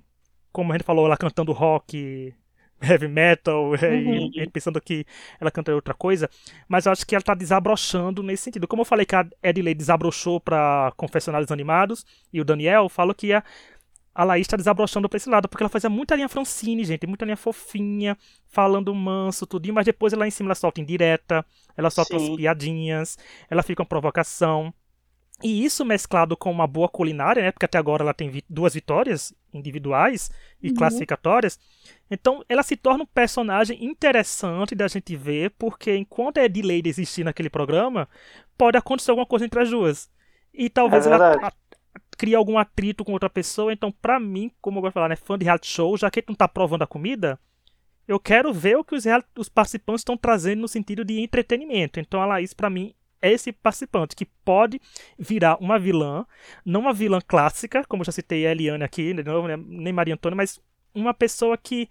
como a gente falou, ela cantando rock, heavy metal, uhum. e, pensando que ela canta outra coisa, mas eu acho que ela tá desabrochando nesse sentido. Como eu falei que a Edley desabrochou para Confessionários Animados, e o Daniel falou que ia a Laís tá desabrochando pra esse lado, porque ela fazia muita linha Francine, gente, muita linha fofinha, falando manso, tudinho, mas depois lá em cima ela solta indireta, ela solta Sim. as piadinhas, ela fica uma provocação. E isso mesclado com uma boa culinária, né? Porque até agora ela tem vi duas vitórias individuais e uhum. classificatórias. Então ela se torna um personagem interessante da gente ver, porque enquanto é delay de existir naquele programa, pode acontecer alguma coisa entre as duas. E talvez é ela cria algum atrito com outra pessoa. Então, pra mim, como eu vou falar, né, fã de reality show, já que ele não tá provando a comida, eu quero ver o que os, os participantes estão trazendo no sentido de entretenimento. Então, a Laís, pra mim, é esse participante que pode virar uma vilã, não uma vilã clássica, como já citei a Eliane aqui, de novo, né, nem Maria Antônia, mas uma pessoa que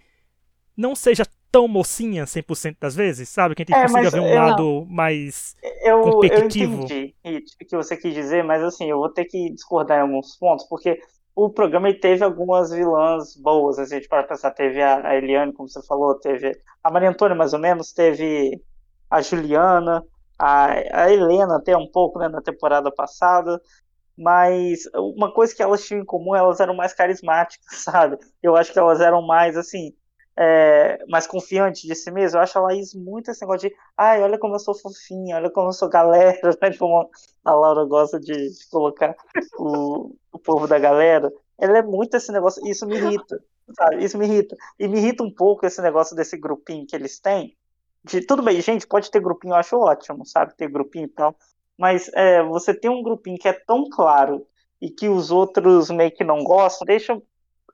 não seja tão mocinha 100% das vezes, sabe? Que a gente é, consiga ver um lado não. mais eu, competitivo. Eu entendi o que você quis dizer, mas assim, eu vou ter que discordar em alguns pontos, porque o programa teve algumas vilãs boas, assim, a gente pode pensar, teve a, Eliane, como você falou, teve a Maria Antônia, mais ou menos, teve a Juliana, a, a Helena até um pouco, né, na temporada passada, mas uma coisa que elas tinham em comum, elas eram mais carismáticas, sabe? Eu acho que elas eram mais, assim, é, mais confiante de si mesmo. Eu acho a Laís muito esse negócio de, ai, olha como eu sou fofinha, olha como eu sou galera, né? Como a Laura gosta de, de colocar o, o povo da galera. Ela é muito esse negócio, isso me irrita, sabe? Isso me irrita. E me irrita um pouco esse negócio desse grupinho que eles têm. De, tudo bem, gente, pode ter grupinho, eu acho ótimo, sabe? Ter grupinho e tal. Mas é, você tem um grupinho que é tão claro e que os outros meio que não gostam, deixa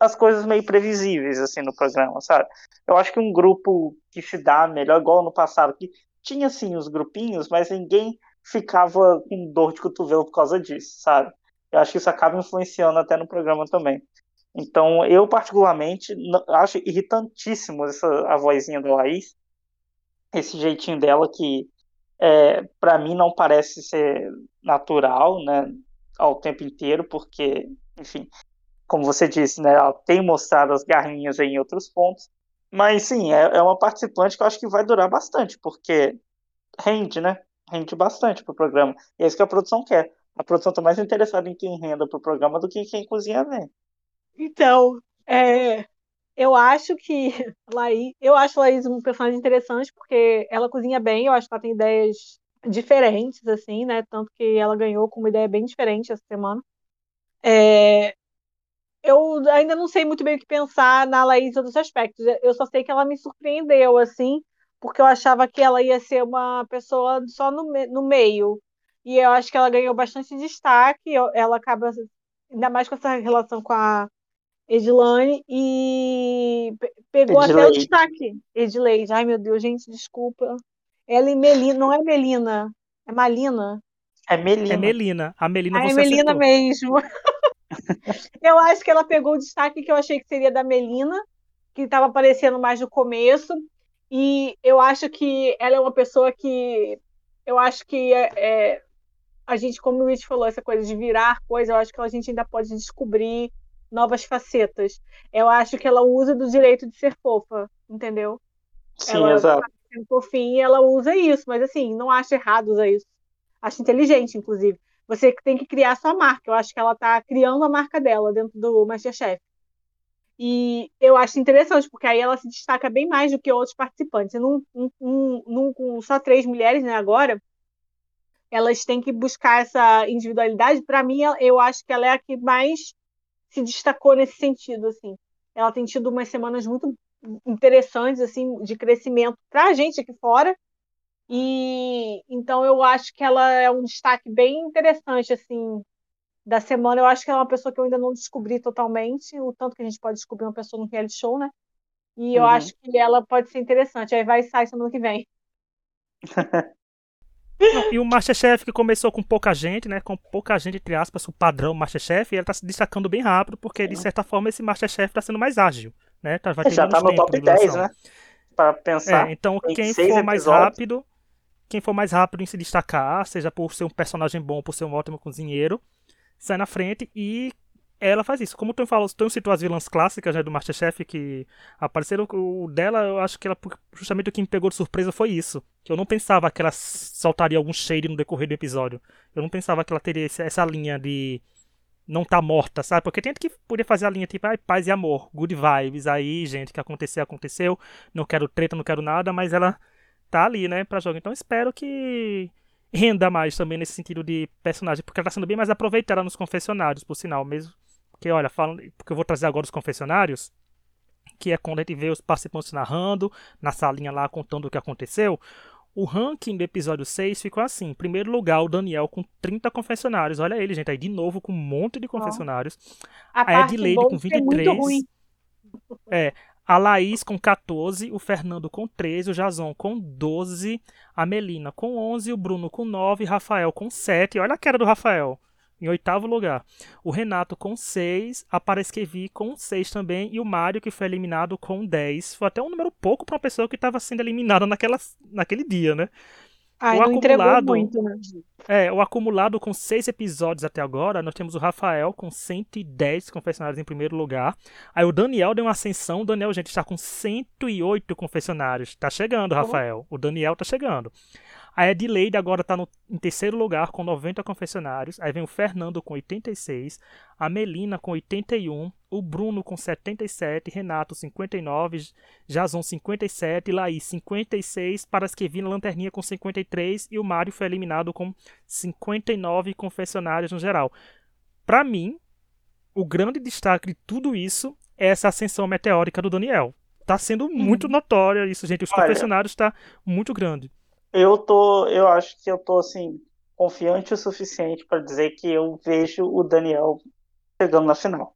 as coisas meio previsíveis assim no programa, sabe? Eu acho que um grupo que se dá melhor, igual no passado, que tinha sim os grupinhos, mas ninguém ficava com dor de cotovelo por causa disso, sabe? Eu acho que isso acaba influenciando até no programa também. Então, eu particularmente acho irritantíssimo essa, a vozinha da Laís, esse jeitinho dela que, é, para mim, não parece ser natural, né, ao tempo inteiro, porque, enfim, como você disse, né, ela tem mostrado as garrinhas em outros pontos, mas sim, é, é uma participante que eu acho que vai durar bastante, porque rende, né, rende bastante pro programa, e é isso que a produção quer. A produção está mais interessada em quem renda pro programa do que em quem cozinha bem. Então, é, eu acho que Laís, eu acho Laís um personagem interessante porque ela cozinha bem, eu acho que ela tem ideias diferentes, assim, né? Tanto que ela ganhou com uma ideia bem diferente essa semana. É, eu ainda não sei muito bem o que pensar na Laís em outros aspectos. Eu só sei que ela me surpreendeu, assim, porque eu achava que ela ia ser uma pessoa só no, no meio. E eu acho que ela ganhou bastante destaque. Ela acaba, ainda mais com essa relação com a Edilane e pegou Edileide. até o destaque. Edileide. Ai, meu Deus, gente, desculpa. Ela e Melina, não é Melina, é Malina. É Melina. É Melina. A Melina ah, é você É Melina acertou. mesmo. eu acho que ela pegou o destaque que eu achei que seria da Melina, que estava aparecendo mais no começo. E eu acho que ela é uma pessoa que. Eu acho que é, é a gente, como o Luiz falou, essa coisa de virar coisa, eu acho que a gente ainda pode descobrir novas facetas. Eu acho que ela usa do direito de ser fofa, entendeu? Sim, ela exato. Tá sendo fofinha, ela usa isso, mas assim, não acho errado usar isso. Acho inteligente, inclusive. Você tem que criar sua marca. Eu acho que ela está criando a marca dela dentro do Masterchef. E eu acho interessante, porque aí ela se destaca bem mais do que outros participantes. Num, num, num, com só três mulheres, né, agora, elas têm que buscar essa individualidade. Para mim, eu acho que ela é a que mais se destacou nesse sentido, assim. Ela tem tido umas semanas muito interessantes, assim, de crescimento para a gente aqui fora. E então eu acho que ela é um destaque bem interessante, assim, da semana. Eu acho que ela é uma pessoa que eu ainda não descobri totalmente, o tanto que a gente pode descobrir uma pessoa no reality show, né? E eu uhum. acho que ela pode ser interessante. Aí vai sair semana que vem. Não, e o Masterchef que começou com pouca gente, né? Com pouca gente, entre aspas, o padrão Masterchef, e ele tá se destacando bem rápido, porque de certa forma esse Masterchef tá sendo mais ágil, né? Tá, vai já tá no top 10, né? Pra pensar. É, então quem for episódios. mais rápido, quem for mais rápido em se destacar, seja por ser um personagem bom, por ser um ótimo cozinheiro, sai na frente e ela faz isso. Como tu falou, tu citou as vilãs clássicas né, do Masterchef que apareceram, o dela, eu acho que ela, justamente o que me pegou de surpresa foi isso. Que eu não pensava que ela soltaria algum shade no decorrer do episódio. Eu não pensava que ela teria essa linha de não tá morta, sabe? Porque tem que podia fazer a linha tipo, ah, paz e amor, good vibes. Aí, gente, que aconteceu, aconteceu. Não quero treta, não quero nada, mas ela tá ali, né, pra jogar. Então espero que renda mais também nesse sentido de personagem, porque ela tá sendo bem mais aproveitada nos confessionários, por sinal, mesmo porque, olha, falando, porque eu vou trazer agora os confessionários, que é quando a gente vê os participantes narrando, na salinha lá contando o que aconteceu. O ranking do episódio 6 ficou assim. Em primeiro lugar, o Daniel com 30 confessionários. Olha ele, gente, aí de novo com um monte de confessionários. A, a Edileide com 23. É, a Laís com 14, o Fernando com 13, o Jason com 12, a Melina com 11, o Bruno com 9, Rafael com 7. Olha a cara do Rafael em oitavo lugar. O Renato com 6, a Paresquevi com 6 também, e o Mário, que foi eliminado com 10. Foi até um número pouco para uma pessoa que estava sendo eliminada naquela, naquele dia, né? Ai, o não acumulado, muito, né? É, o acumulado com seis episódios até agora, nós temos o Rafael com 110 confessionários em primeiro lugar. Aí o Daniel deu uma ascensão. O Daniel, gente, está com 108 confessionários. Tá chegando, Rafael. O Daniel tá chegando. A Edileide agora está em terceiro lugar com 90 confessionários. Aí vem o Fernando com 86, a Melina com 81, o Bruno com 77, Renato 59, Jason 57, Laís 56, Parasquevina Lanterninha com 53 e o Mário foi eliminado com 59 confessionários no geral. Para mim, o grande destaque de tudo isso é essa ascensão meteórica do Daniel. Tá sendo muito uhum. notória isso, gente. Os Olha, confessionários está muito grande eu tô, eu acho que eu tô assim confiante o suficiente para dizer que eu vejo o Daniel chegando na final.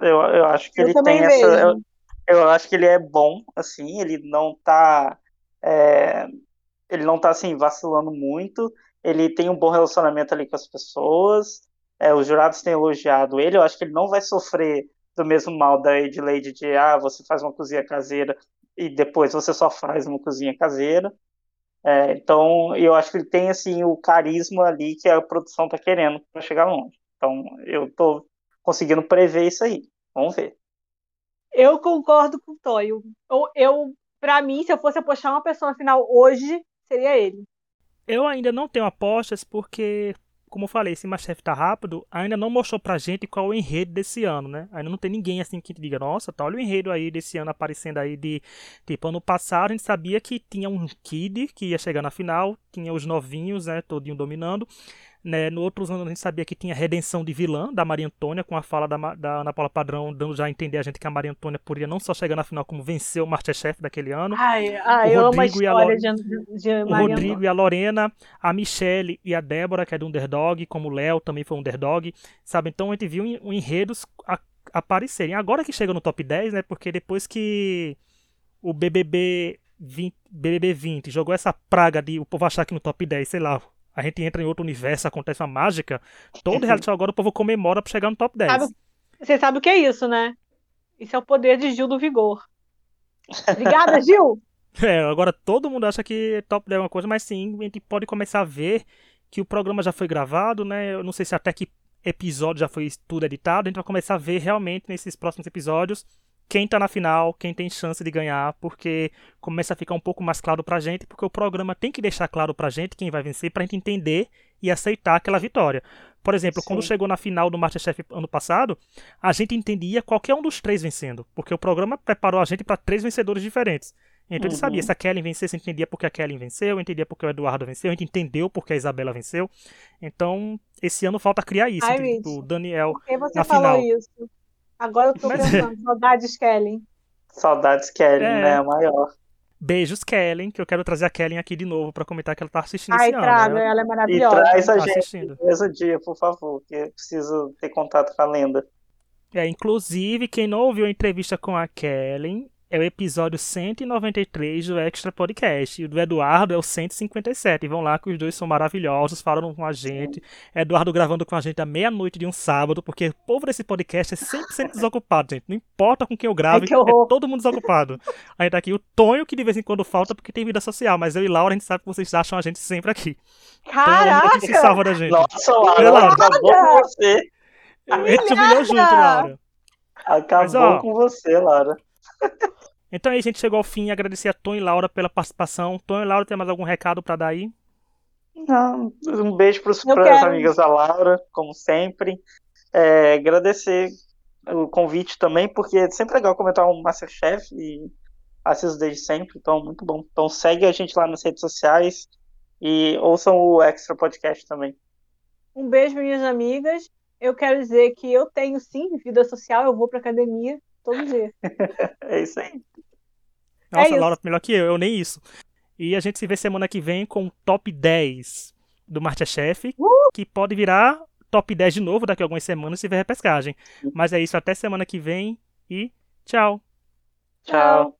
Eu, eu acho que eu ele tem essa, eu, eu, acho que ele é bom, assim, ele não tá, é, ele não tá assim vacilando muito. Ele tem um bom relacionamento ali com as pessoas. É, os jurados têm elogiado ele. Eu acho que ele não vai sofrer do mesmo mal da Adelaide de ah, você faz uma cozinha caseira e depois você só faz uma cozinha caseira. É, então, eu acho que ele tem assim o carisma ali que a produção está querendo para chegar longe. Então, eu estou conseguindo prever isso aí. Vamos ver. Eu concordo com o Toyo. Eu, eu para mim, se eu fosse apostar uma pessoa na final hoje, seria ele. Eu ainda não tenho apostas porque como eu falei, esse Masterchef tá rápido, ainda não mostrou pra gente qual é o enredo desse ano, né? Ainda não tem ninguém assim que diga, nossa, tá, olha o enredo aí desse ano aparecendo aí de. Tipo, ano passado a gente sabia que tinha um Kid que ia chegar na final, tinha os novinhos, né? Todinho dominando. Né, no outros anos a gente sabia que tinha redenção de vilã da Maria Antônia, com a fala da, da Ana Paula Padrão, dando já a entender a gente que a Maria Antônia poderia não só chegar na final, como vencer o Masterchef daquele ano. Ai, ai, o eu Rodrigo amo a de, de O Rodrigo e a Lorena, a Michelle e a Débora, que é do Underdog, como o Léo também foi um Underdog, sabe? Então a gente viu enredos a, aparecerem. Agora que chega no top 10, né? Porque depois que o BBB 20, BBB 20 jogou essa praga de o povo achar que no top 10, sei lá, a gente entra em outro universo, acontece uma mágica, todo reality show agora o povo comemora pra chegar no top 10. Sabe, você sabe o que é isso, né? Isso é o poder de Gil do Vigor. Obrigada, Gil! É, agora todo mundo acha que top 10 é uma coisa, mas sim, a gente pode começar a ver que o programa já foi gravado, né? Eu não sei se até que episódio já foi tudo editado, a gente vai começar a ver realmente nesses próximos episódios quem tá na final, quem tem chance de ganhar, porque começa a ficar um pouco mais claro pra gente, porque o programa tem que deixar claro pra gente quem vai vencer, pra gente entender e aceitar aquela vitória. Por exemplo, Sim. quando chegou na final do Masterchef ano passado, a gente entendia qualquer um dos três vencendo, porque o programa preparou a gente para três vencedores diferentes. Então uhum. ele sabia, se a Kelly vencesse, entendia porque a Kelly venceu, entendia porque o Eduardo venceu, a gente entendeu porque a Isabela venceu. Então, esse ano falta criar isso, Ai, o Daniel por que você na falou final. isso? Agora eu tô Mas... pensando, saudades Kellen. Saudades Kellen, é. né? A maior. Beijos, Kellen, que eu quero trazer a Kellen aqui de novo para comentar que ela tá assistindo Ai, esse traga, ano. Ela é maravilhosa. E traz a tá gente no mesmo dia, por favor, que eu preciso ter contato com a lenda. É, inclusive, quem não ouviu a entrevista com a Kellen, é o episódio 193 do Extra Podcast. E o do Eduardo é o 157. E vão lá que os dois são maravilhosos, falam com a gente. Eduardo gravando com a gente à meia-noite de um sábado, porque o povo desse podcast é 100% desocupado, gente. Não importa com quem eu grave, é todo mundo desocupado. Aí tá aqui o Tonho, que de vez em quando falta porque tem vida social, mas eu e Laura, a gente sabe que vocês acham a gente sempre aqui. Caraca! Então, que se salva da gente. Nossa, Laura, Laura. acabou com você. A gente humilhou junto, Laura. Acabou mas, ó, com você, Laura. Então aí a gente chegou ao fim. Agradecer a Tom e Laura pela participação. Tom e Laura, tem mais algum recado para dar aí? Não, um beijo para as amigas da Laura, como sempre. É, agradecer o convite também, porque é sempre legal comentar um Masterchef e assisto desde sempre, então muito bom. Então segue a gente lá nas redes sociais e ouçam o Extra Podcast também. Um beijo, minhas amigas. Eu quero dizer que eu tenho sim vida social, eu vou para academia todo dia. é isso aí. Nossa, é Laura, melhor que eu, eu nem isso. E a gente se vê semana que vem com o top 10 do Masterchef, uh! que pode virar top 10 de novo daqui a algumas semanas se tiver repescagem. Mas é isso, até semana que vem e tchau. Tchau.